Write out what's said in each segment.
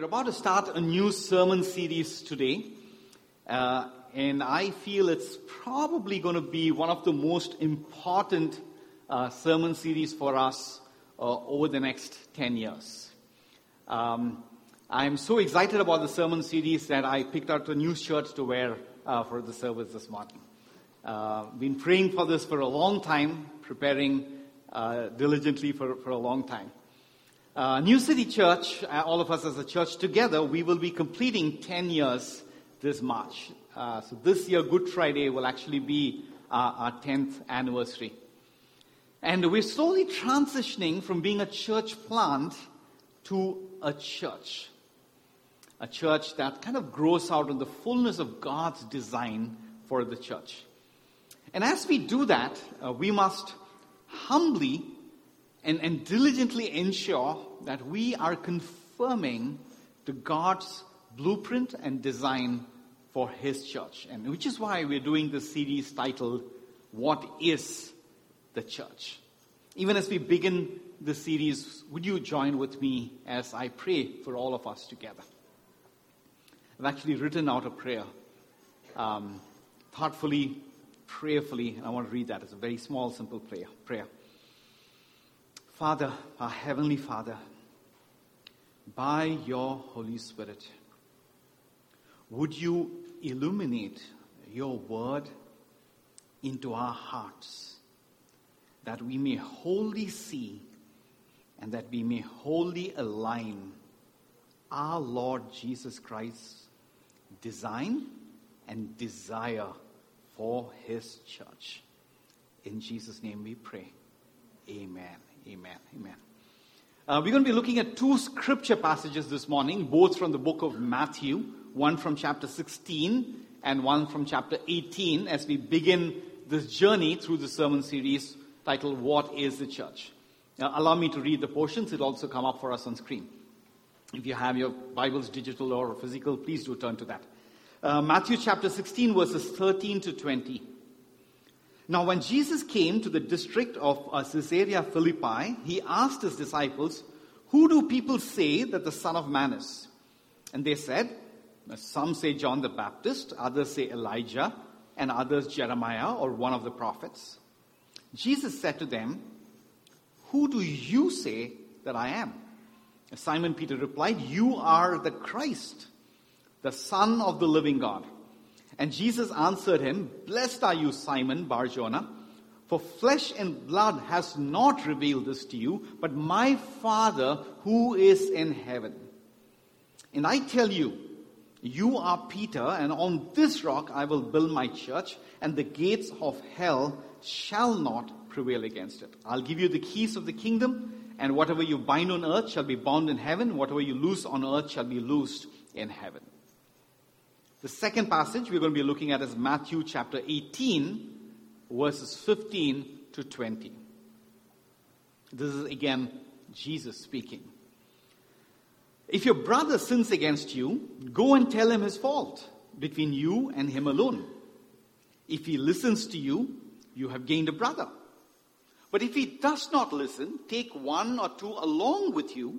We're about to start a new sermon series today, uh, and I feel it's probably going to be one of the most important uh, sermon series for us uh, over the next 10 years. Um, I'm so excited about the sermon series that I picked out a new shirt to wear uh, for the service this morning. Uh, been praying for this for a long time, preparing uh, diligently for, for a long time. Uh, New City Church, uh, all of us as a church together, we will be completing 10 years this March. Uh, so this year, Good Friday will actually be uh, our 10th anniversary. And we're slowly transitioning from being a church plant to a church. A church that kind of grows out of the fullness of God's design for the church. And as we do that, uh, we must humbly and, and diligently ensure that we are confirming to God's blueprint and design for His church. And which is why we're doing this series titled, What is the Church? Even as we begin the series, would you join with me as I pray for all of us together? I've actually written out a prayer, um, thoughtfully, prayerfully, and I want to read that. It's a very small, simple prayer. prayer. Father, our Heavenly Father, by your Holy Spirit, would you illuminate your word into our hearts that we may wholly see and that we may wholly align our Lord Jesus Christ's design and desire for his church. In Jesus' name we pray. Amen. Amen. Amen. Uh, we're going to be looking at two scripture passages this morning, both from the book of Matthew, one from chapter 16 and one from chapter 18, as we begin this journey through the sermon series titled, What is the Church? Now, allow me to read the portions. It'll also come up for us on screen. If you have your Bibles, digital or physical, please do turn to that. Uh, Matthew chapter 16, verses 13 to 20. Now, when Jesus came to the district of uh, Caesarea Philippi, he asked his disciples, Who do people say that the Son of Man is? And they said, Some say John the Baptist, others say Elijah, and others Jeremiah or one of the prophets. Jesus said to them, Who do you say that I am? Simon Peter replied, You are the Christ, the Son of the living God. And Jesus answered him, Blessed are you, Simon Barjona, for flesh and blood has not revealed this to you, but my Father who is in heaven. And I tell you, you are Peter, and on this rock I will build my church, and the gates of hell shall not prevail against it. I'll give you the keys of the kingdom, and whatever you bind on earth shall be bound in heaven, whatever you loose on earth shall be loosed in heaven. The second passage we're going to be looking at is Matthew chapter 18, verses 15 to 20. This is again Jesus speaking. If your brother sins against you, go and tell him his fault between you and him alone. If he listens to you, you have gained a brother. But if he does not listen, take one or two along with you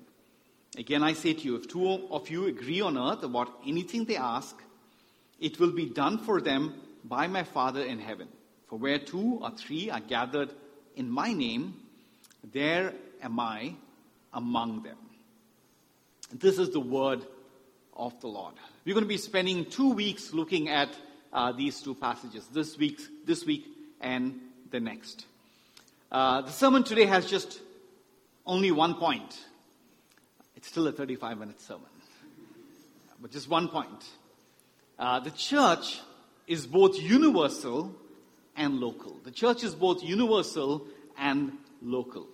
Again, I say to you, if two of you agree on earth about anything they ask, it will be done for them by my Father in heaven. For where two or three are gathered in my name, there am I among them. This is the word of the Lord. We're going to be spending two weeks looking at uh, these two passages, this week, this week and the next. Uh, the sermon today has just only one point. It's still a 35 minute sermon, but just one point. Uh, the church is both universal and local. The church is both universal and local.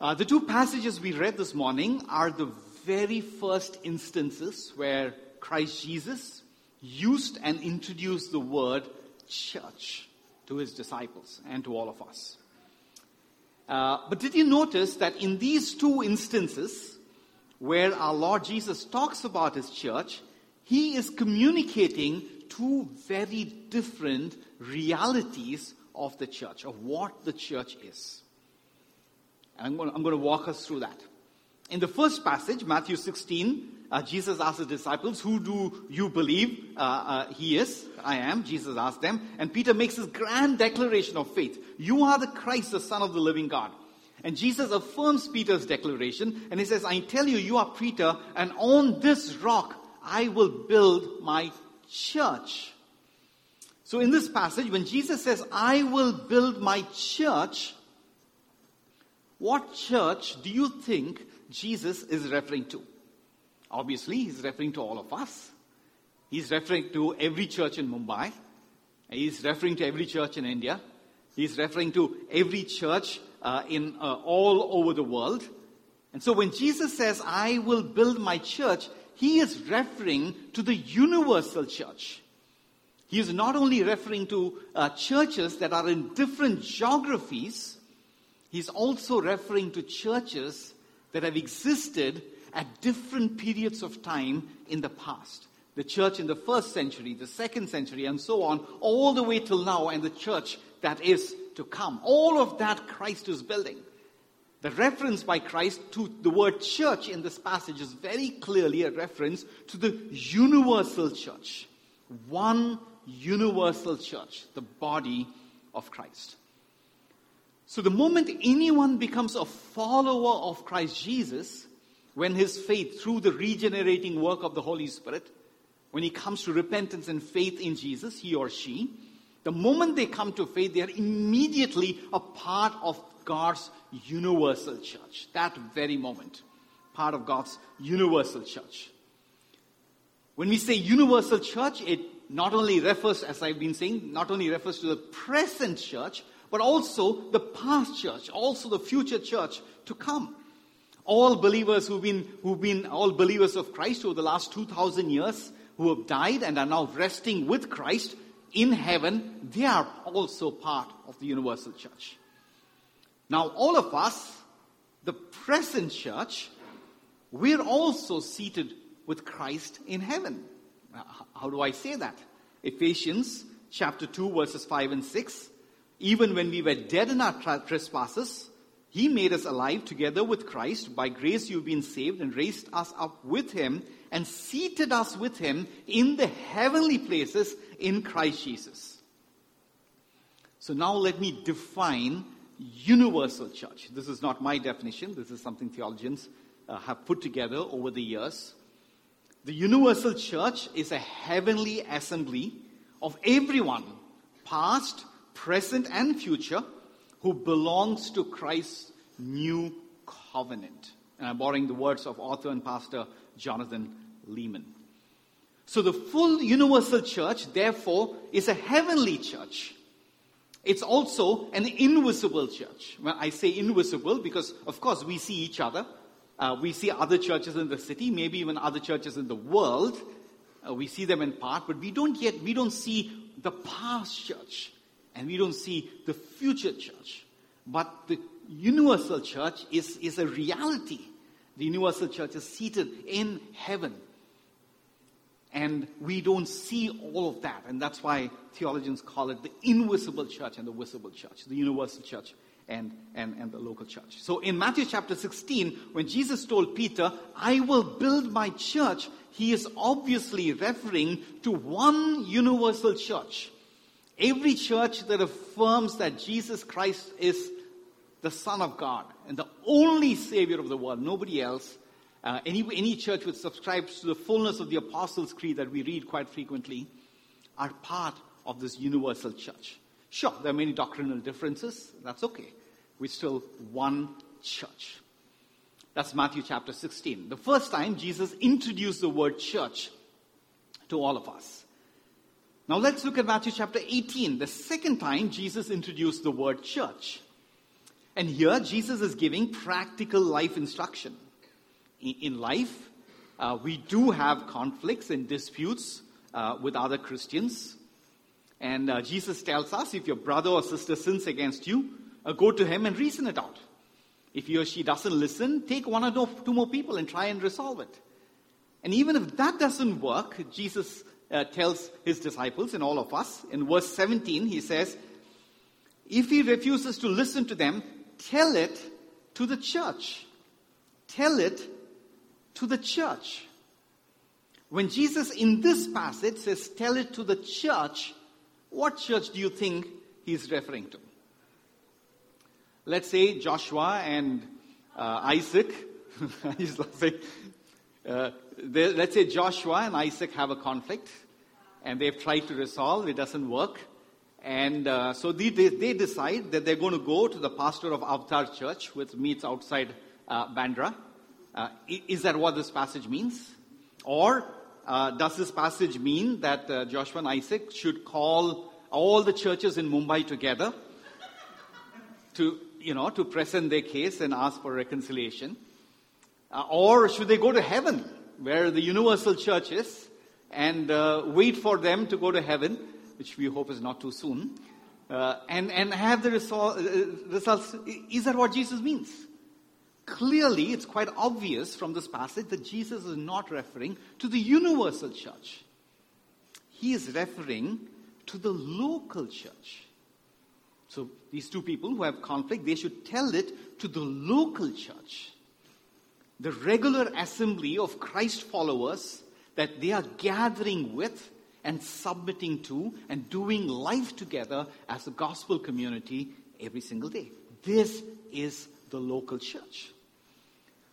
Uh, the two passages we read this morning are the very first instances where Christ Jesus used and introduced the word church to his disciples and to all of us. Uh, but did you notice that in these two instances, where our Lord Jesus talks about his church, he is communicating two very different realities of the church, of what the church is. And I'm going, to, I'm going to walk us through that. In the first passage, Matthew 16, uh, Jesus asked the disciples, Who do you believe uh, uh, he is? I am. Jesus asked them. And Peter makes this grand declaration of faith You are the Christ, the Son of the living God. And Jesus affirms Peter's declaration and he says, I tell you, you are Peter, and on this rock I will build my church. So in this passage, when Jesus says, I will build my church, what church do you think Jesus is referring to? Obviously, he's referring to all of us. He's referring to every church in Mumbai. He's referring to every church in India. He's referring to every church uh, in uh, all over the world. And so when Jesus says, I will build my church, he is referring to the universal church. He is not only referring to uh, churches that are in different geographies, he's also referring to churches that have existed at different periods of time in the past. The church in the first century, the second century, and so on, all the way till now, and the church that is to come. All of that Christ is building. The reference by Christ to the word church in this passage is very clearly a reference to the universal church. One universal church, the body of Christ. So the moment anyone becomes a follower of Christ Jesus, when his faith through the regenerating work of the Holy Spirit, when he comes to repentance and faith in Jesus, he or she, the moment they come to faith, they are immediately a part of God's universal church. That very moment. Part of God's universal church. When we say universal church, it not only refers, as I've been saying, not only refers to the present church, but also the past church, also the future church to come. All believers who've been, who've been all believers of Christ over the last 2,000 years, who have died and are now resting with Christ, in heaven, they are also part of the universal church. Now, all of us, the present church, we're also seated with Christ in heaven. How do I say that? Ephesians chapter 2, verses 5 and 6. Even when we were dead in our trespasses, he made us alive together with Christ. By grace you've been saved and raised us up with him and seated us with him in the heavenly places in Christ Jesus. So now let me define universal church. This is not my definition. This is something theologians uh, have put together over the years. The universal church is a heavenly assembly of everyone, past, present, and future, who belongs to Christ's new covenant. And I'm borrowing the words of author and pastor Jonathan Leeman. So the full universal church, therefore, is a heavenly church. It's also an invisible church. When I say invisible because, of course, we see each other. Uh, we see other churches in the city, maybe even other churches in the world. Uh, we see them in part, but we don't yet, we don't see the past church and we don't see the future church. But the universal church is, is a reality. The universal church is seated in heaven. And we don't see all of that. And that's why theologians call it the invisible church and the visible church, the universal church and, and, and the local church. So in Matthew chapter 16, when Jesus told Peter, I will build my church, he is obviously referring to one universal church. Every church that affirms that Jesus Christ is the Son of God and the only Savior of the world, nobody else, uh, any, any church which subscribes to the fullness of the Apostles' Creed that we read quite frequently are part of this universal church. Sure, there are many doctrinal differences. That's okay. We're still one church. That's Matthew chapter 16. The first time Jesus introduced the word church to all of us. Now let's look at Matthew chapter 18. The second time Jesus introduced the word church. And here Jesus is giving practical life instruction. in, life, uh, we do have conflicts and disputes uh, with other Christians. And uh, Jesus tells us if your brother or sister sins against you, uh, go to him and reason it out. If he or she doesn't listen, take one or two more people and try and resolve it. And even if that doesn't work, Jesus uh, tells his disciples and all of us in verse 17, he says, If he refuses to listen to them, tell it to the church. Tell it to the church. When Jesus in this passage says, Tell it to the church, what church do you think he's referring to? Let's say Joshua and uh, Isaac. He's laughing. Uh, let's say Joshua and Isaac have a conflict and they've tried to resolve, it doesn't work. And uh, so they, they, decide that they're going to go to the pastor of Avatar Church, which meets outside uh, Bandra. Uh, is that what this passage means? Or uh, does this passage mean that uh, Joshua and Isaac should call all the churches in Mumbai together to, you know, to present their case and ask for reconciliation? Uh, or should they go to heaven, where the universal church is, and wait for them to go to heaven, which we hope is not too soon, uh, and, and have the resol- uh, results? Is that what Jesus means? Clearly, it's quite obvious from this passage that Jesus is not referring to the universal church. He is referring to the local church. So, these two people who have conflict, they should tell it to the local church. The regular assembly of Christ followers that they are gathering with and submitting to and doing life together as a gospel community every single day. This is the local church.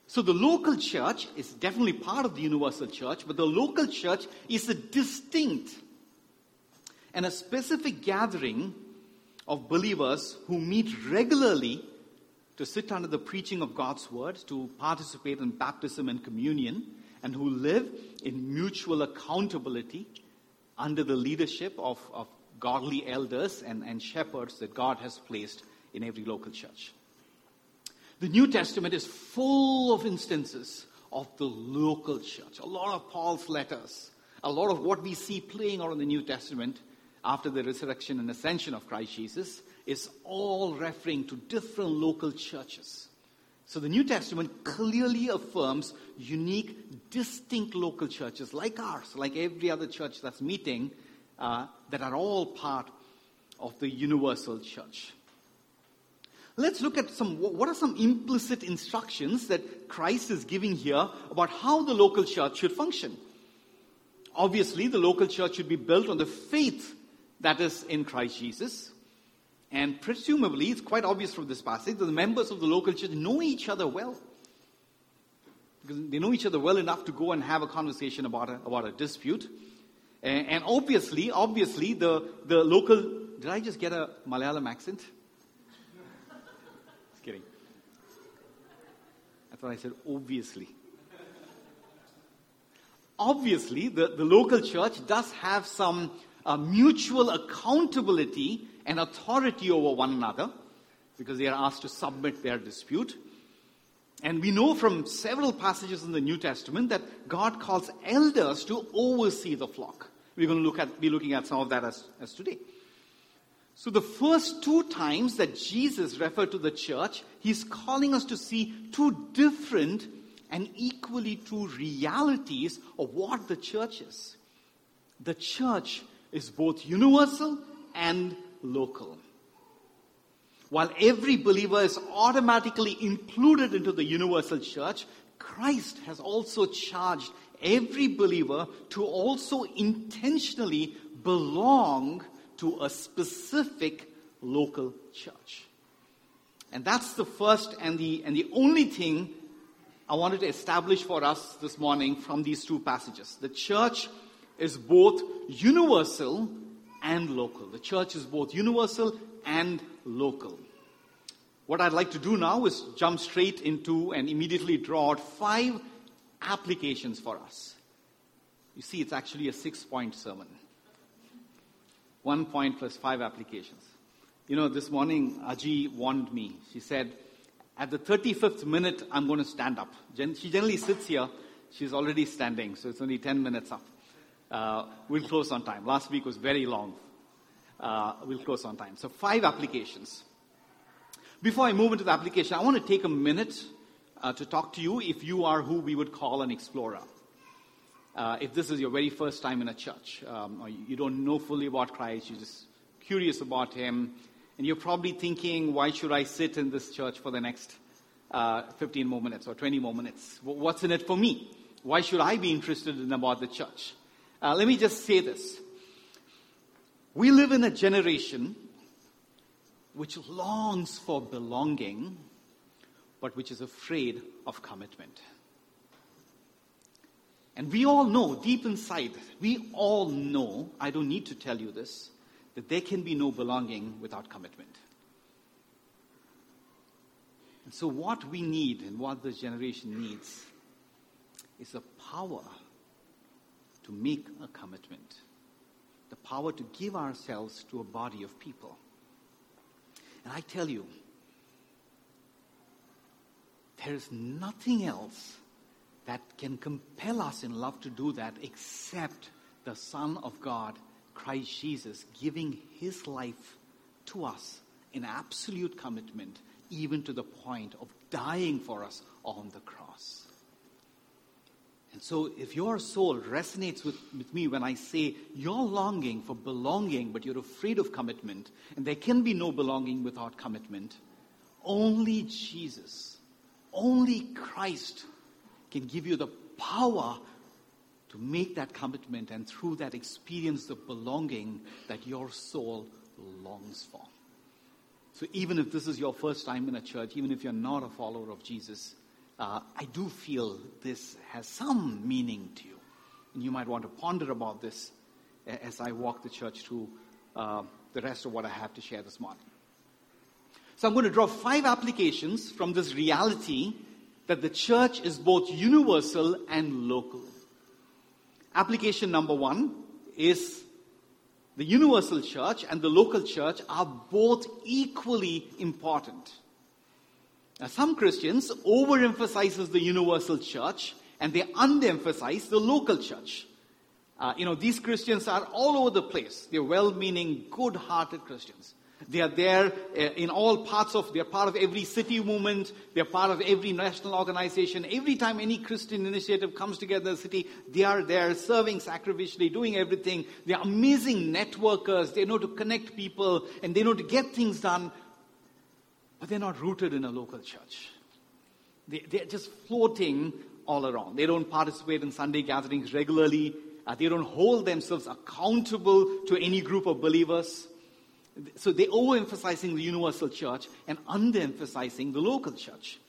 So the local church is definitely part of the universal church, but the local church is a distinct and a specific gathering of believers who meet regularly to sit under the preaching of God's word, to participate in baptism and communion, and who live in mutual accountability under the leadership of, of godly elders and, and shepherds that God has placed in every local church. The New Testament is full of instances of the local church. A lot of Paul's letters, a lot of what we see playing out in the New Testament after the resurrection and ascension of Christ Jesus is all referring to different local churches. So the New Testament clearly affirms unique, distinct local churches like ours, like every other church that's meeting, uh, that are all part of the universal church. Let's look at some, what are some implicit instructions that Christ is giving here about how the local church should function? Obviously, the local church should be built on the faith that is in Christ Jesus. And presumably, it's quite obvious from this passage that the members of the local church know each other well. Because they know each other well enough to go and have a conversation about a, about a dispute. And, and obviously, obviously, the, the local, did I just get a Malayalam accent? Just kidding. I thought I said obviously. Obviously, the, the local church does have some uh, mutual accountability and authority over one another because they are asked to submit their dispute. And we know from several passages in the New Testament that God calls elders to oversee the flock. We're going to look at, be looking at some of that as, as today. So, the first two times that Jesus referred to the church, he's calling us to see two different and equally true realities of what the church is. The church is both universal and local. While every believer is automatically included into the universal church, Christ has also charged every believer to also intentionally belong to a specific local church. And that's the first and the, and the only thing I wanted to establish for us this morning from these two passages. The church is both universal and local. The church is both universal and local. What I'd like to do now is jump straight into and immediately draw out five applications for us. You see, it's actually a six point sermon. One point plus five applications. You know, this morning, Aji warned me. She said, At the 35th minute, I'm going to stand up. She generally sits here. She's already standing, so it's only 10 minutes up. Uh, we'll close on time. Last week was very long. Uh, we'll close on time. So, five applications. Before I move into the application, I want to take a minute uh, to talk to you if you are who we would call an explorer. Uh, if this is your very first time in a church, um, or you don't know fully about Christ, you're just curious about Him, and you're probably thinking, why should I sit in this church for the next uh, 15 more minutes or 20 more minutes? What's in it for me? Why should I be interested in about the church? Uh, let me just say this. We live in a generation which longs for belonging, but which is afraid of commitment. And we all know, deep inside, we all know, I don't need to tell you this, that there can be no belonging without commitment. And so, what we need and what this generation needs is the power to make a commitment, the power to give ourselves to a body of people. And I tell you, there is nothing else that can compel us in love to do that except the Son of God Christ Jesus giving his life to us in absolute commitment, even to the point of dying for us on the cross. And so, if your soul resonates with, with me when I say you're longing for belonging, but you're afraid of commitment, and there can be no belonging without commitment, only Jesus, only Christ can give you the power to make that commitment and through that experience the belonging that your soul longs for. So, even if this is your first time in a church, even if you're not a follower of Jesus, uh, I do feel this has some meaning to you. And you might want to ponder about this as I walk the church through uh, the rest of what I have to share this morning. So, I'm going to draw five applications from this reality that the church is both universal and local. Application number one is the universal church and the local church are both equally important. Now, some Christians overemphasizes the universal church and they underemphasize the local church. Uh, you know, these Christians are all over the place. They're well-meaning, good-hearted Christians. They are there uh, in all parts of, they're part of every city movement, they're part of every national organization. Every time any Christian initiative comes together in the city, they are there serving sacrificially, doing everything. They're amazing networkers. They know to connect people and they know to get things done, but they're not rooted in a local church. They, they're just floating all around. They don't participate in Sunday gatherings regularly. Uh, they don't hold themselves accountable to any group of believers. So they're overemphasizing the universal church and underemphasizing the local church.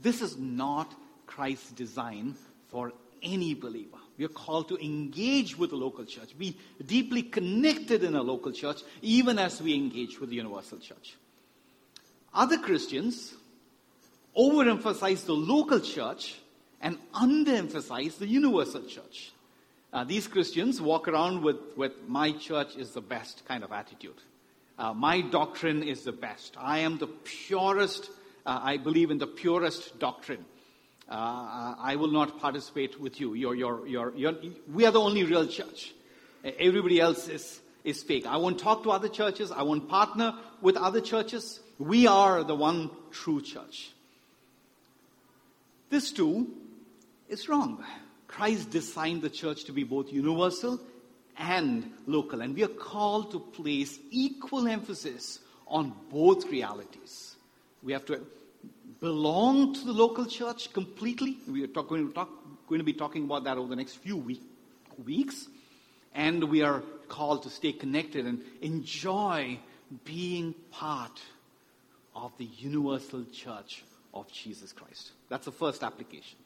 This is not Christ's design for any believer. We are called to engage with the local church, be deeply connected in a local church, even as we engage with the universal church. Other Christians overemphasize the local church and underemphasize the universal church. Uh, these Christians walk around with, with my church is the best kind of attitude. Uh, my doctrine is the best. I am the purest, uh, I believe in the purest doctrine. Uh, I will not participate with you. You're, you're, you're, you're, we are the only real church. Everybody else is, is fake. I won't talk to other churches. I won't partner with other churches. We are the one true church. This too is wrong. Christ designed the church to be both universal and local. And we are called to place equal emphasis on both realities. We have to belong to the local church completely. We are talk, going, to talk, going to be talking about that over the next few week, weeks. And we are called to stay connected and enjoy being part of the universal church of Jesus Christ. That's the first application.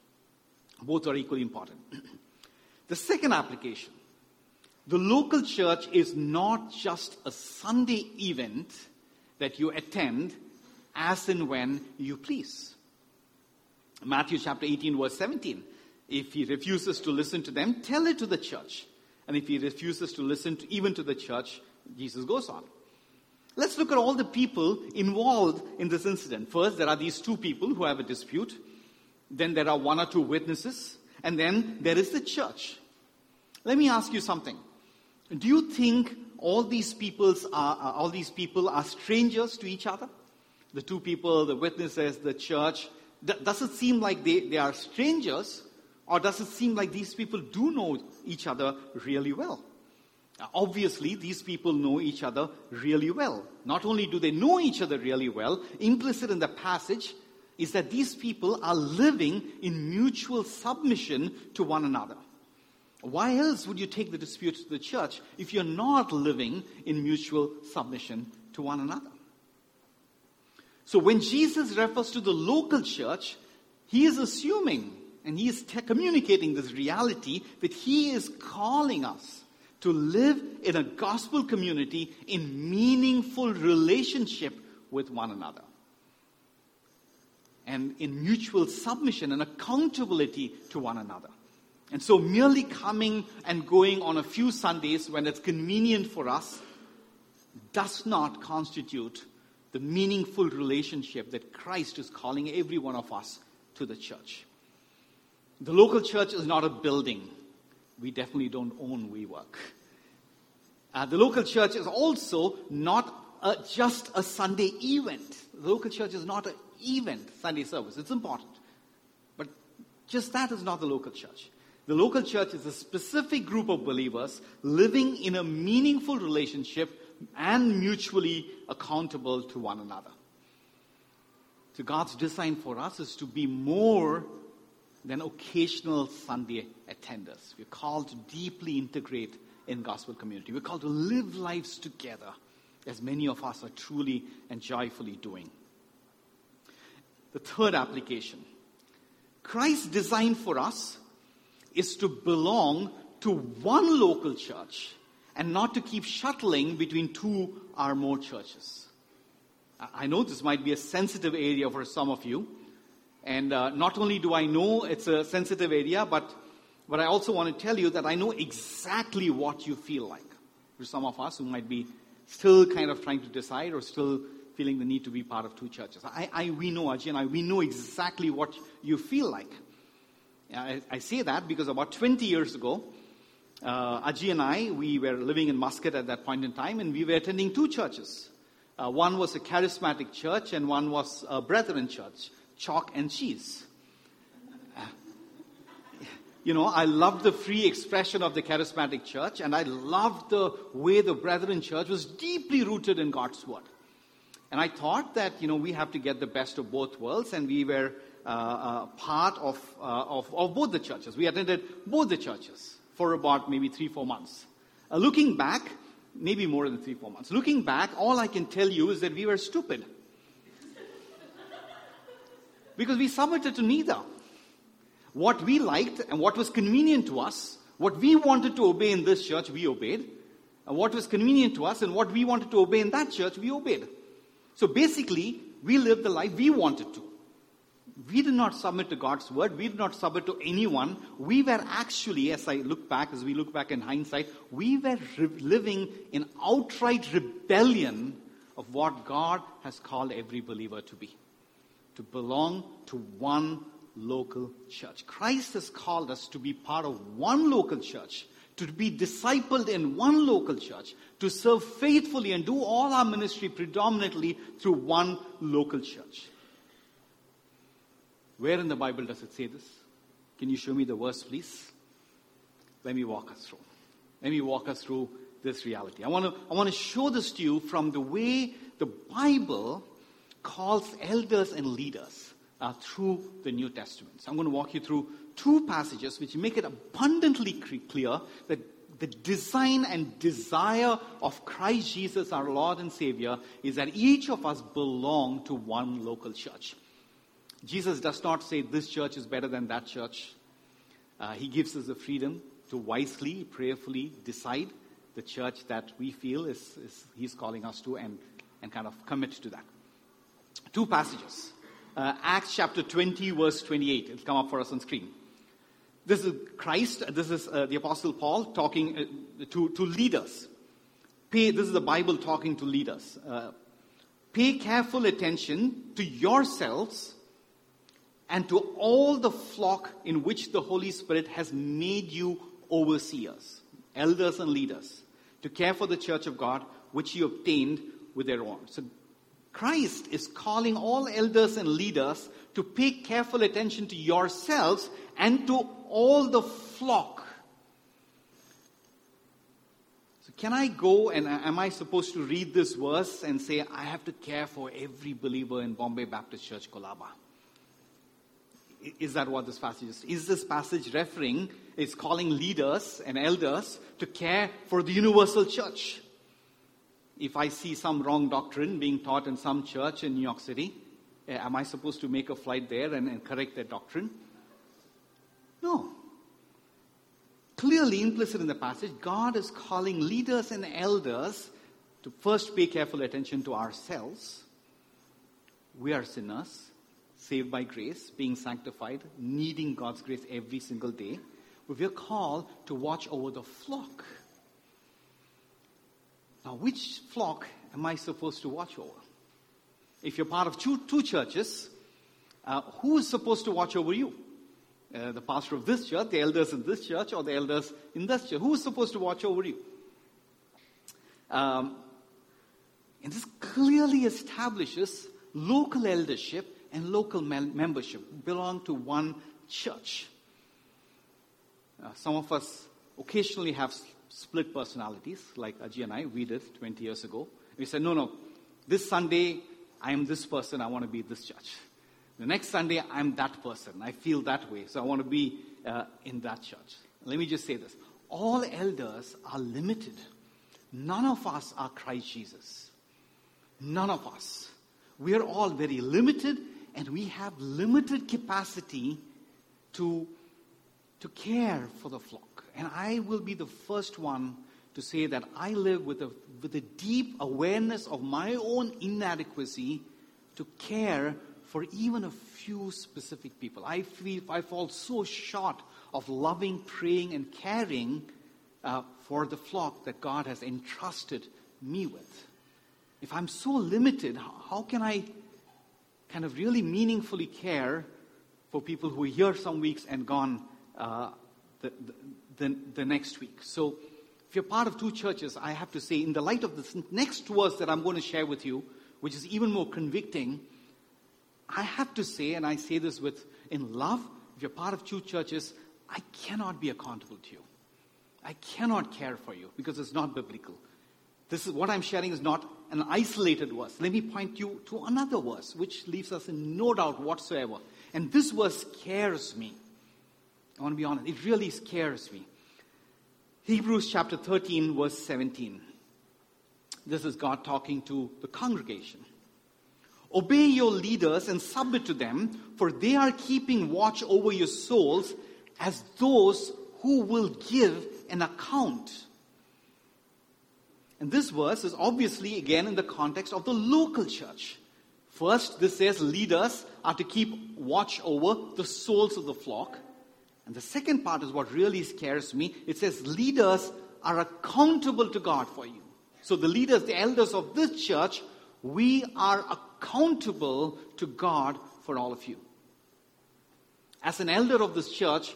Both are equally important. the second application the local church is not just a Sunday event that you attend as and when you please. Matthew chapter 18, verse 17. If he refuses to listen to them, tell it to the church. And if he refuses to listen to, even to the church, Jesus goes on. Let's look at all the people involved in this incident. First, there are these two people who have a dispute. Then there are one or two witnesses. And then there is the church. Let me ask you something. Do you think all these peoples are, all these people are strangers to each other? The two people, the witnesses, the church. Does it seem like they, they are strangers? Or does it seem like these people do know each other really well? Obviously, these people know each other really well. Not only do they know each other really well, implicit in the passage is that these people are living in mutual submission to one another. Why else would you take the dispute to the church if you're not living in mutual submission to one another? So when Jesus refers to the local church, he is assuming and he is te- communicating this reality that he is calling us to live in a gospel community in meaningful relationship with one another and in mutual submission and accountability to one another. And so, merely coming and going on a few Sundays when it's convenient for us does not constitute the meaningful relationship that Christ is calling every one of us to the church. The local church is not a building. We definitely don't own WeWork. Uh, the local church is also not a, just a Sunday event. The local church is not an event, Sunday service. It's important. But just that is not the local church. The local church is a specific group of believers living in a meaningful relationship and mutually accountable to one another. So God's design for us is to be more than occasional Sunday attenders. We're called to deeply integrate in gospel community. We're called to live lives together, as many of us are truly and joyfully doing. The third application Christ's design for us is to belong to one local church and not to keep shuttling between two or more churches. I know this might be a sensitive area for some of you. And uh, not only do I know it's a sensitive area, but, but I also want to tell you that I know exactly what you feel like. For some of us who might be still kind of trying to decide or still feeling the need to be part of two churches. I, I, we know, Ajay and I, we know exactly what you feel like. I, I say that because about 20 years ago, uh, Ajay and I, we were living in Muscat at that point in time, and we were attending two churches. Uh, one was a charismatic church, and one was a Brethren church, chalk and cheese. You know, I loved the free expression of the charismatic church, and I loved the way the Brethren church was deeply rooted in God's word. And I thought that, you know, we have to get the best of both worlds, and we were uh, uh, part of, uh, of, of, both the churches. We attended both the churches for about maybe three, four months. Uh, looking back, maybe more than three, four months. Looking back, all I can tell you is that we were stupid. Because we submitted to neither. What we liked and what was convenient to us, what we wanted to obey in this church, we obeyed. And what was convenient to us and what we wanted to obey in that church, we obeyed. So basically, we lived the life we wanted to. We did not submit to God's word. We did not submit to anyone. We were actually, as I look back, as we look back in hindsight, we were re- living in outright rebellion of what God has called every believer to be to belong to one local church. Christ has called us to be part of one local church, to be discipled in one local church, to serve faithfully and do all our ministry predominantly through one local church. Where in the Bible does it say this? Can you show me the verse, please? Let me walk us through. Let me walk us through this reality. I want to, I want to show this to you from the way the Bible calls elders and leaders uh, through the New Testament. So I'm going to walk you through two passages which make it abundantly clear that the design and desire of Christ Jesus, our Lord and Savior, is that each of us belong to one local church. Jesus does not say this church is better than that church. Uh, he gives us the freedom to wisely, prayerfully decide the church that we feel is, is he's calling us to and, and kind of commit to that. Two passages. Uh, Acts chapter 20, verse 28. It'll come up for us on screen. This is Christ, this is uh, the Apostle Paul talking uh, to, to leaders. Pay, this is the Bible talking to leaders. Uh, pay careful attention to yourselves and to all the flock in which the Holy Spirit has made you overseers, elders and leaders, to care for the church of God, which he obtained with their own. So Christ is calling all elders and leaders to pay careful attention to yourselves and to all the flock. So, can I go and uh, am I supposed to read this verse and say, I have to care for every believer in Bombay Baptist Church, Colaba? Is that what this passage is? Is this passage referring, it's calling leaders and elders to care for the universal church? If I see some wrong doctrine being taught in some church in New York City, eh, am I supposed to make a flight there and, and correct that doctrine? No. Clearly implicit in the passage, God is calling leaders and elders to first pay careful attention to ourselves. We are sinners saved by grace, being sanctified, needing God's grace every single day, we are called to watch over the flock. Now, which flock am I supposed to watch over? If you're part of two, two churches, uh, who is supposed to watch over you? Uh, the pastor of this church, the elders in this church, or the elders in this church? Who is supposed to watch over you? Um, and this clearly establishes local eldership and local membership belong to one church. Uh, some of us occasionally have split personalities, like Ajay and I, we did 20 years ago. We said, no, no, this Sunday I am this person, I want to be this church. The next Sunday I'm that person, I feel that way, so I want to be uh, in that church. Let me just say this all elders are limited. None of us are Christ Jesus. None of us. We are all very limited and we have limited capacity to, to care for the flock. And I will be the first one to say that I live with a, with a deep awareness of my own inadequacy to care for even a few specific people. I feel I fall so short of loving, praying, and caring uh, for the flock that God has entrusted me with. If I'm so limited, how can I kind of really meaningfully care for people who are here some weeks and gone uh, the, the, the next week. So, if you're part of two churches, I have to say, in the light of this next verse that I'm going to share with you, which is even more convicting, I have to say, and I say this with in love, if you're part of two churches, I cannot be accountable to you. I cannot care for you because it's not biblical. This is what I'm sharing is not an isolated verse. Let me point you to another verse which leaves us in no doubt whatsoever. And this verse scares me. I want to be honest, it really scares me. Hebrews chapter 13, verse 17. This is God talking to the congregation. Obey your leaders and submit to them, for they are keeping watch over your souls as those who will give an account. And this verse is obviously again in the context of the local church. First, this says leaders are to keep watch over the souls of the flock. And the second part is what really scares me. It says leaders are accountable to God for you. So the leaders, the elders of this church, we are accountable to God for all of you. As an elder of this church,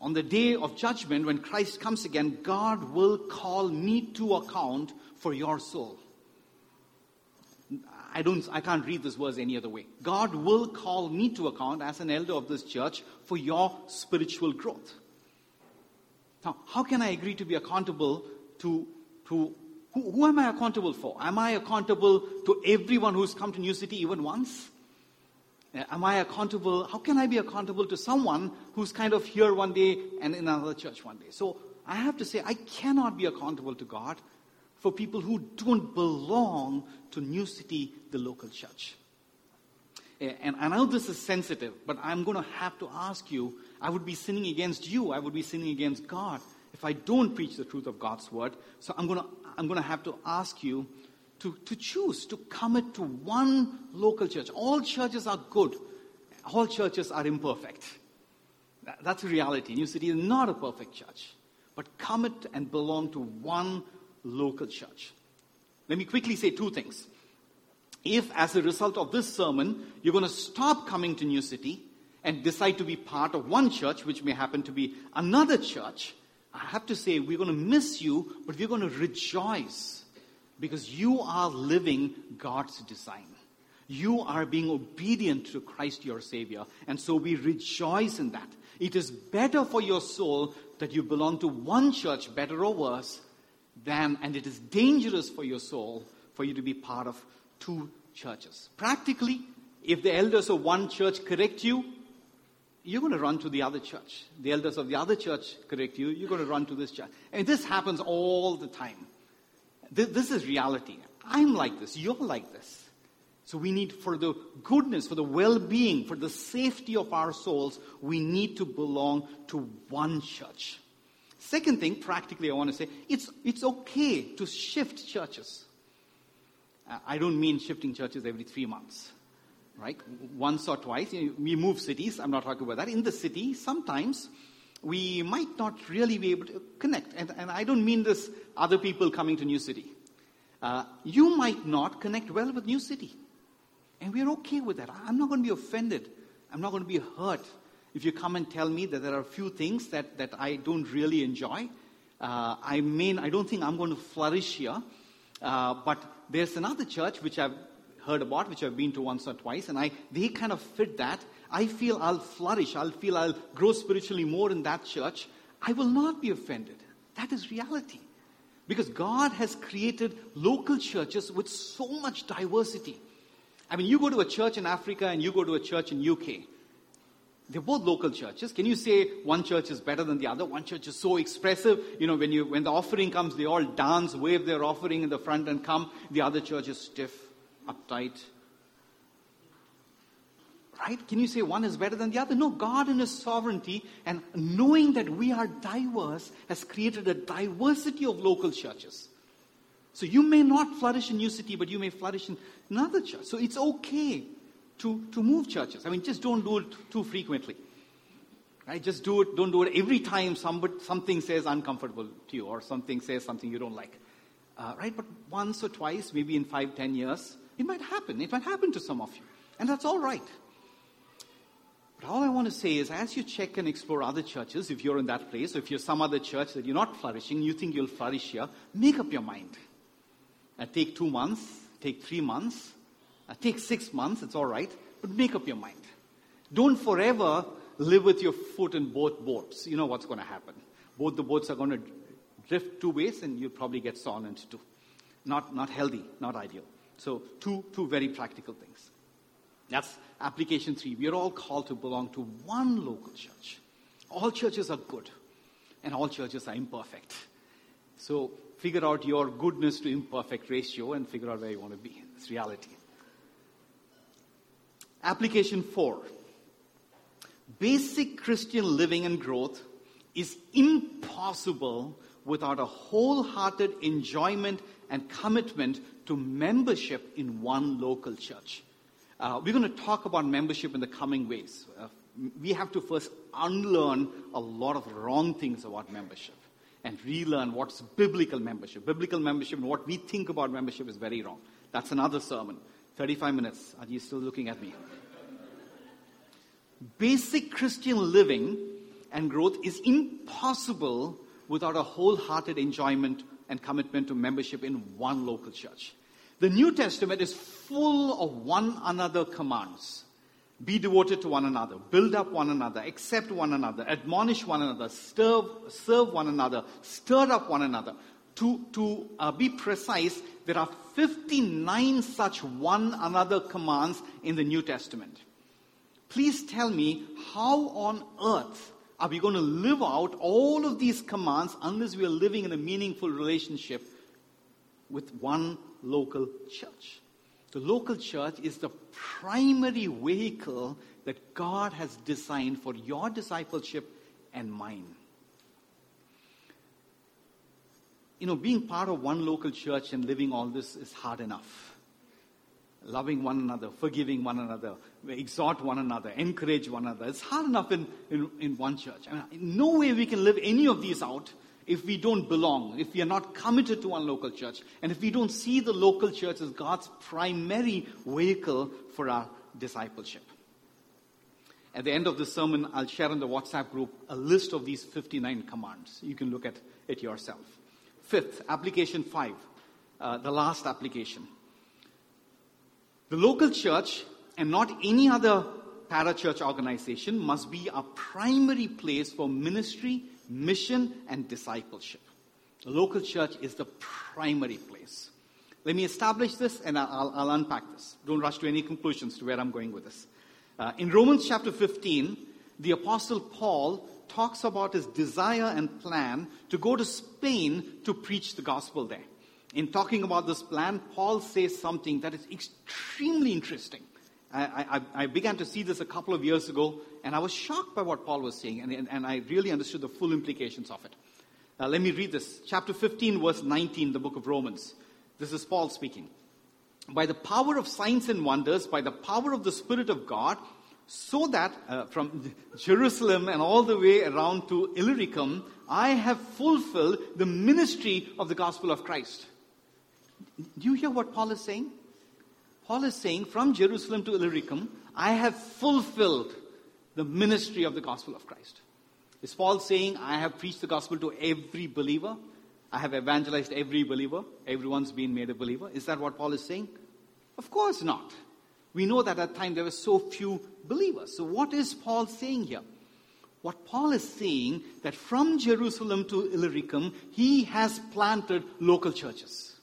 on the day of judgment, when Christ comes again, God will call me to account for your soul. I don't, I can't read this verse any other way. God will call me to account as an elder of this church for your spiritual growth. Now, how can I agree to be accountable to, to who, who am I accountable for? Am I accountable to everyone who's come to New City even once? Uh, am I accountable? How can I be accountable to someone who's kind of here one day and in another church one day? So I have to say, I cannot be accountable to God for people who don't belong to New City, the local church. And I know this is sensitive, but I'm going to have to ask you I would be sinning against you, I would be sinning against God if I don't preach the truth of God's word. So I'm going to, I'm going to have to ask you to, to choose to commit to one local church. All churches are good, all churches are imperfect. That's a reality. New City is not a perfect church. But commit and belong to one local church. Let me quickly say two things. If, as a result of this sermon, you're going to stop coming to New City and decide to be part of one church, which may happen to be another church, I have to say we're going to miss you, but we're going to rejoice because you are living God's design. You are being obedient to Christ your Savior, and so we rejoice in that. It is better for your soul that you belong to one church, better or worse, than, and it is dangerous for your soul for you to be part of two churches. Practically, if the elders of one church correct you, you're going to run to the other church. The elders of the other church correct you, you're going to run to this church. And this happens all the time. This is reality. I'm like this, you're like this. So we need, for the goodness, for the well being, for the safety of our souls, we need to belong to one church. Second thing, practically, I want to say, it's, it's okay to shift churches. I don't mean shifting churches every three months, right? Once or twice. We move cities, I'm not talking about that. In the city, sometimes we might not really be able to connect. And, and I don't mean this other people coming to New City. Uh, you might not connect well with New City. And we're okay with that. I'm not going to be offended. I'm not going to be hurt if you come and tell me that there are a few things that, that I don't really enjoy. Uh, I mean, I don't think I'm going to flourish here. Uh, but there's another church which I've heard about, which I've been to once or twice, and I, they kind of fit that. I feel I'll flourish. I'll feel I'll grow spiritually more in that church. I will not be offended. That is reality. Because God has created local churches with so much diversity. I mean, you go to a church in Africa and you go to a church in UK. They're both local churches. Can you say one church is better than the other? One church is so expressive. You know, when, you, when the offering comes, they all dance, wave their offering in the front and come. The other church is stiff, uptight. Right? Can you say one is better than the other? No, God in His sovereignty and knowing that we are diverse has created a diversity of local churches. So you may not flourish in New City, but you may flourish in another church. So it's okay to, to move churches. I mean, just don't do it too frequently. Right? Just do it, don't do it every time somebody, something says uncomfortable to you or something says something you don't like. Uh, right? But once or twice, maybe in five, ten years, it might happen. It might happen to some of you. And that's all right. But all I want to say is, as you check and explore other churches, if you're in that place, or if you're some other church that you're not flourishing, you think you'll flourish here, make up your mind. Uh, take two months, take three months, take six months, it's all right, but make up your mind. Don't forever live with your foot in both boats. You know what's going to happen. Both the boats are going to drift two ways and you'll probably get sawn into two. Not, not healthy, not ideal. So, two, two very practical things. That's application three. We are all called to belong to one local church. All churches are good, and all churches are imperfect. So, figure out your goodness to imperfect ratio and figure out where you want to be. It's reality. Application four. Basic Christian living and growth is impossible without a wholehearted enjoyment and commitment to membership in one local church. Uh, we're going to talk about membership in the coming ways. Uh, we have to first unlearn a lot of wrong things about membership and relearn what's biblical membership. Biblical membership and what we think about membership is very wrong. That's another sermon. 35 minutes. Are you still looking at me? Basic Christian living and growth is impossible without a wholehearted enjoyment and commitment to membership in one local church. The New Testament is full of one another commands. Be devoted to one another, build up one another, accept one another, admonish one another, serve, serve one another, stir up one another. To, to uh, be precise, there are 59 such one another commands in the New Testament. Please tell me how on earth are we going to live out all of these commands unless we are living in a meaningful relationship with one local church? The local church is the primary vehicle that God has designed for your discipleship and mine. You know, being part of one local church and living all this is hard enough. Loving one another, forgiving one another, exhort one another, encourage one another. It's hard enough in, in, in one church. I mean, no way we can live any of these out if we don't belong, if we are not committed to one local church, and if we don't see the local church as God's primary vehicle for our discipleship. At the end of this sermon, I'll share in the WhatsApp group a list of these 59 commands. You can look at it yourself. Fifth, application five, uh, the last application. The local church and not any other parachurch organization must be a primary place for ministry, mission, and discipleship. The local church is the primary place. Let me establish this and I'll, I'll unpack this. Don't rush to any conclusions to where I'm going with this. Uh, in Romans chapter 15, the Apostle Paul talks about his desire and plan to go to Spain to preach the gospel there. In talking about this plan, Paul says something that is extremely interesting. I, I, I, began to see this a couple of years ago, and I was shocked by what Paul was saying, and, and, and I really understood the full implications of it. Uh, let me read this. Chapter 15, verse 19, the book of Romans. This is Paul speaking. By the power of signs and wonders, by the power of the Spirit of God, so that uh, from Jerusalem and all the way around to Illyricum, I have fulfilled the ministry of the gospel of Christ. Do you hear what Paul is saying? Paul is saying, from Jerusalem to Illyricum, I have fulfilled the ministry of the gospel of Christ. Is Paul saying, I have preached the gospel to every believer? I have evangelized every believer? Everyone's been made a believer? Is that what Paul is saying? Of course not. We know that at that time there were so few believers. So what is Paul saying here? What Paul is saying that from Jerusalem to Illyricum, he has planted local churches.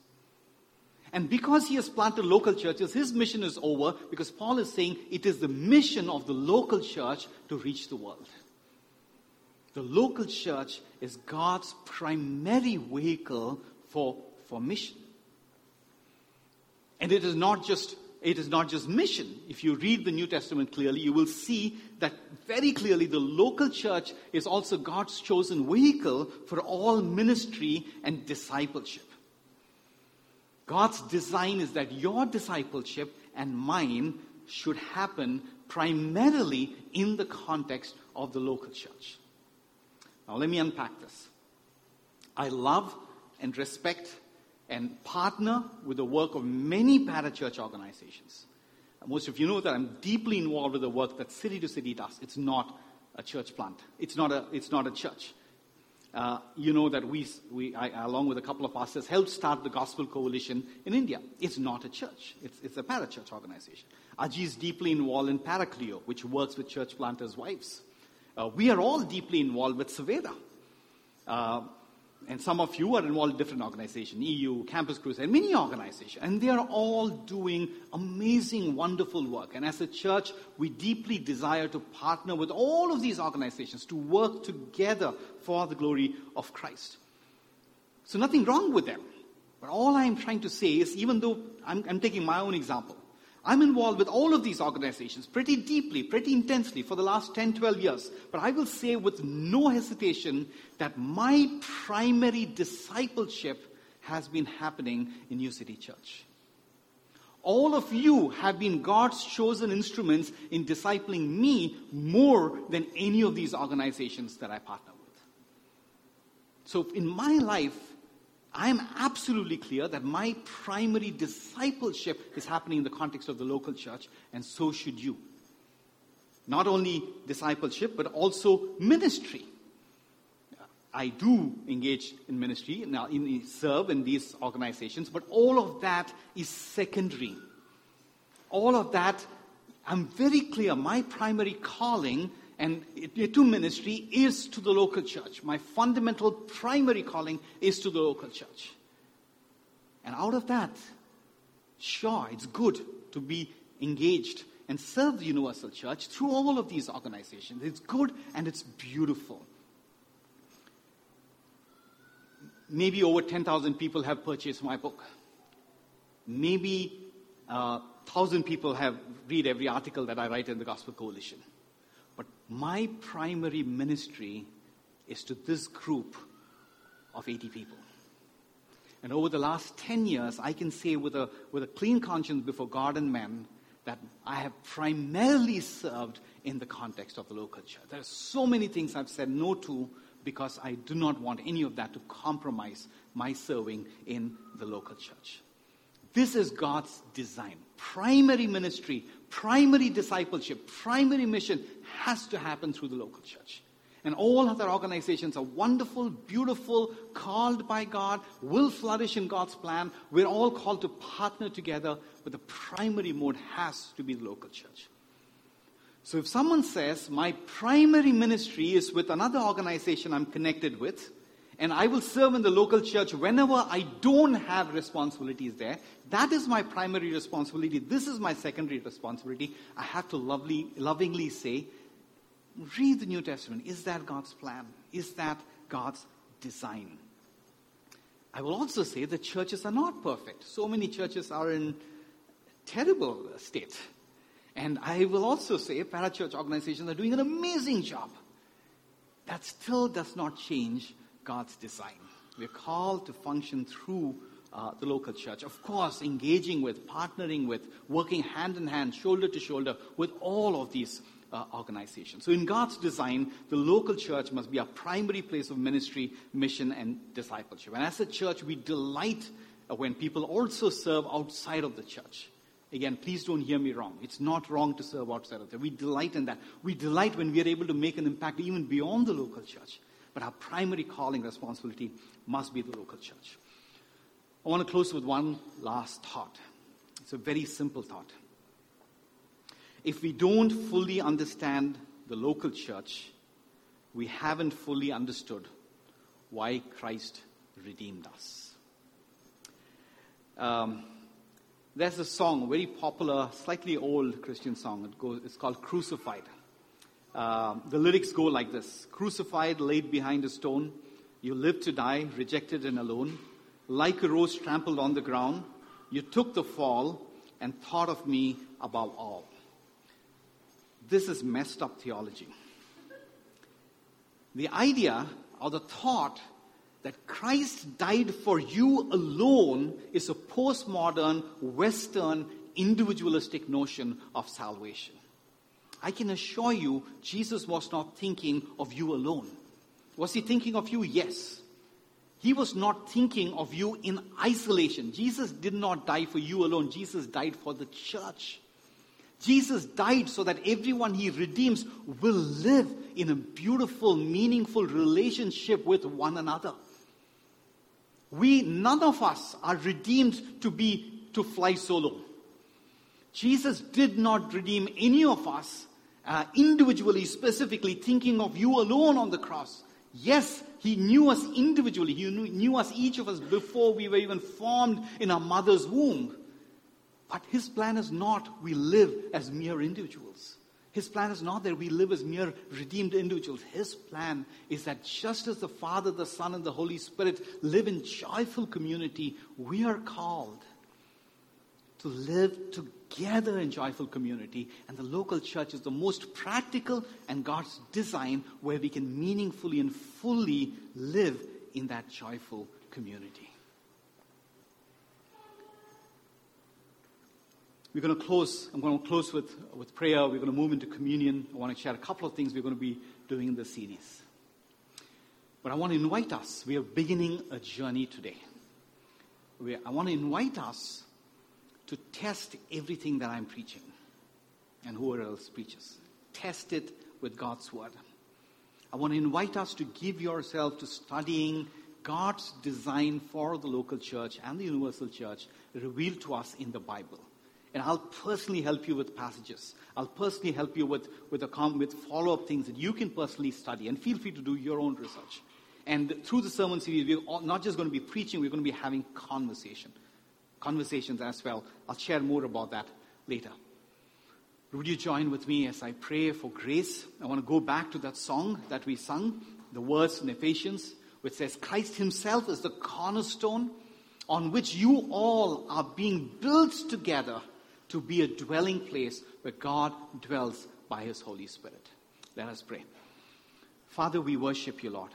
And because he has planted local churches, his mission is over because Paul is saying it is the mission of the local church to reach the world. The local church is God's primary vehicle for, for mission. And it is not just it is not just mission. If you read the New Testament clearly, you will see that very clearly the local church is also God's chosen vehicle for all ministry and discipleship. God's design is that your discipleship and mine should happen primarily in the context of the local church. Now, let me unpack this. I love and respect and partner with the work of many parachurch organizations. Most of you know that I'm deeply involved with the work that City to City does. It's not a church plant. It's not a, it's not a church. Uh, you know that we, we I, along with a couple of pastors, helped start the Gospel Coalition in India. It's not a church, it's, it's a parachurch organization. Aji is deeply involved in Parakaleo, which works with church planters' wives. Uh, we are all deeply involved with Saveda. Uh, and some of you are involved in different organizations, EU, Campus Crusade, many organizations, and they are all doing amazing, wonderful work. And as a church, we deeply desire to partner with all of these organizations to work together for the glory of Christ. So nothing wrong with them. But all I'm trying to say is, even though I'm, I'm taking my own example, I'm involved with all of these organizations pretty deeply, pretty intensely for the last 10, 12 years. But I will say with no hesitation that my primary discipleship has been happening in New City Church. All of you have been God's chosen instruments in discipling me more than any of these organizations that I partner with. So in my life, I am absolutely clear that my primary discipleship is happening in the context of the local church, and so should you. Not only discipleship, but also ministry. I do engage in ministry, now in, serve in these organizations, but all of that is secondary. All of that, I'm very clear, my primary calling and it two ministry is to the local church. My fundamental primary calling is to the local church. And out of that, sure, it's good to be engaged and serve the universal church through all of these organizations. It's good and it's beautiful. Maybe over 10,000 people have purchased my book. Maybe uh, 1,000 people have read every article that I write in the Gospel Coalition. My primary ministry is to this group of 80 people. And over the last 10 years, I can say with a, with a clean conscience before God and men that I have primarily served in the context of the local church. There are so many things I've said no to because I do not want any of that to compromise my serving in the local church. This is God's design. Primary ministry, primary discipleship, primary mission has to happen through the local church. And all other organizations are wonderful, beautiful, called by God, will flourish in God's plan. We're all called to partner together, but the primary mode has to be the local church. So if someone says, My primary ministry is with another organization I'm connected with, and I will serve in the local church whenever I don't have responsibilities there. That is my primary responsibility. This is my secondary responsibility. I have to lovely, lovingly say, read the New Testament. Is that God's plan? Is that God's design? I will also say that churches are not perfect. So many churches are in terrible state. And I will also say parachurch organizations are doing an amazing job. That still does not change God's design. We're called to function through uh, the local church. Of course, engaging with, partnering with, working hand in hand, shoulder to shoulder with all of these uh, organizations. So, in God's design, the local church must be our primary place of ministry, mission, and discipleship. And as a church, we delight uh, when people also serve outside of the church. Again, please don't hear me wrong. It's not wrong to serve outside of there. We delight in that. We delight when we are able to make an impact even beyond the local church. But our primary calling responsibility must be the local church. I want to close with one last thought. It's a very simple thought. If we don't fully understand the local church, we haven't fully understood why Christ redeemed us. Um, there's a song, a very popular, slightly old Christian song. It goes, it's called Crucified. Uh, the lyrics go like this Crucified, laid behind a stone, you lived to die, rejected and alone. Like a rose trampled on the ground, you took the fall and thought of me above all. This is messed up theology. The idea or the thought that Christ died for you alone is a postmodern, Western, individualistic notion of salvation. I can assure you, Jesus was not thinking of you alone. Was he thinking of you? Yes. He was not thinking of you in isolation. Jesus did not die for you alone. Jesus died for the church. Jesus died so that everyone he redeems will live in a beautiful, meaningful relationship with one another. We, none of us are redeemed to be, to fly solo. Jesus did not redeem any of us uh, individually, specifically thinking of you alone on the cross. Yes, He knew us individually. He knew, knew us, each of us, before we were even formed in our mother's womb. But His plan is not we live as mere individuals. His plan is not that we live as mere redeemed individuals. His plan is that just as the Father, the Son, and the Holy Spirit live in joyful community, we are called to live together in joyful community. And the local church is the most practical and God's design where we can meaningfully and fully live in that joyful community. We're going to close. I'm going to close with, with prayer. We're going to move into communion. I want to share a couple of things we're going to be doing in this series. But I want to invite us. We are beginning a journey today. We, I want to invite us to test everything that I'm preaching and whoever else preaches. Test it with God's word. I want to invite us to give yourself to studying God's design for the local church and the universal church revealed to us in the Bible. And I'll personally help you with passages. I'll personally help you with, with, with follow up things that you can personally study. And feel free to do your own research. And through the sermon series, we're not just going to be preaching, we're going to be having conversation conversations as well. I'll share more about that later. Would you join with me as I pray for grace? I want to go back to that song that we sung, the words in Ephesians, which says, Christ Himself is the cornerstone on which you all are being built together to be a dwelling place where God dwells by His Holy Spirit. Let us pray. Father, we worship you, Lord.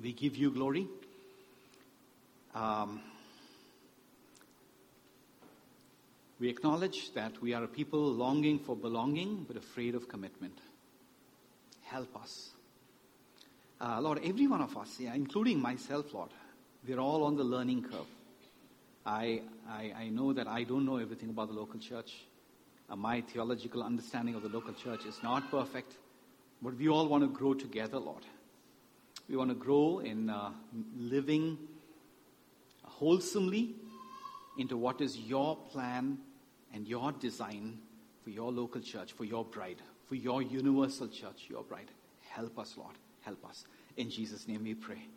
We give you glory. Um, We acknowledge that we are a people longing for belonging but afraid of commitment. Help us. Uh, Lord, every one of us, yeah, including myself, Lord, we're all on the learning curve. I, I, I know that I don't know everything about the local church. Uh, my theological understanding of the local church is not perfect, but we all want to grow together, Lord. We want to grow in uh, living wholesomely into what is your plan and your design for your local church, for your bride, for your universal church, your bride. Help us, Lord. Help us. In Jesus' name we pray.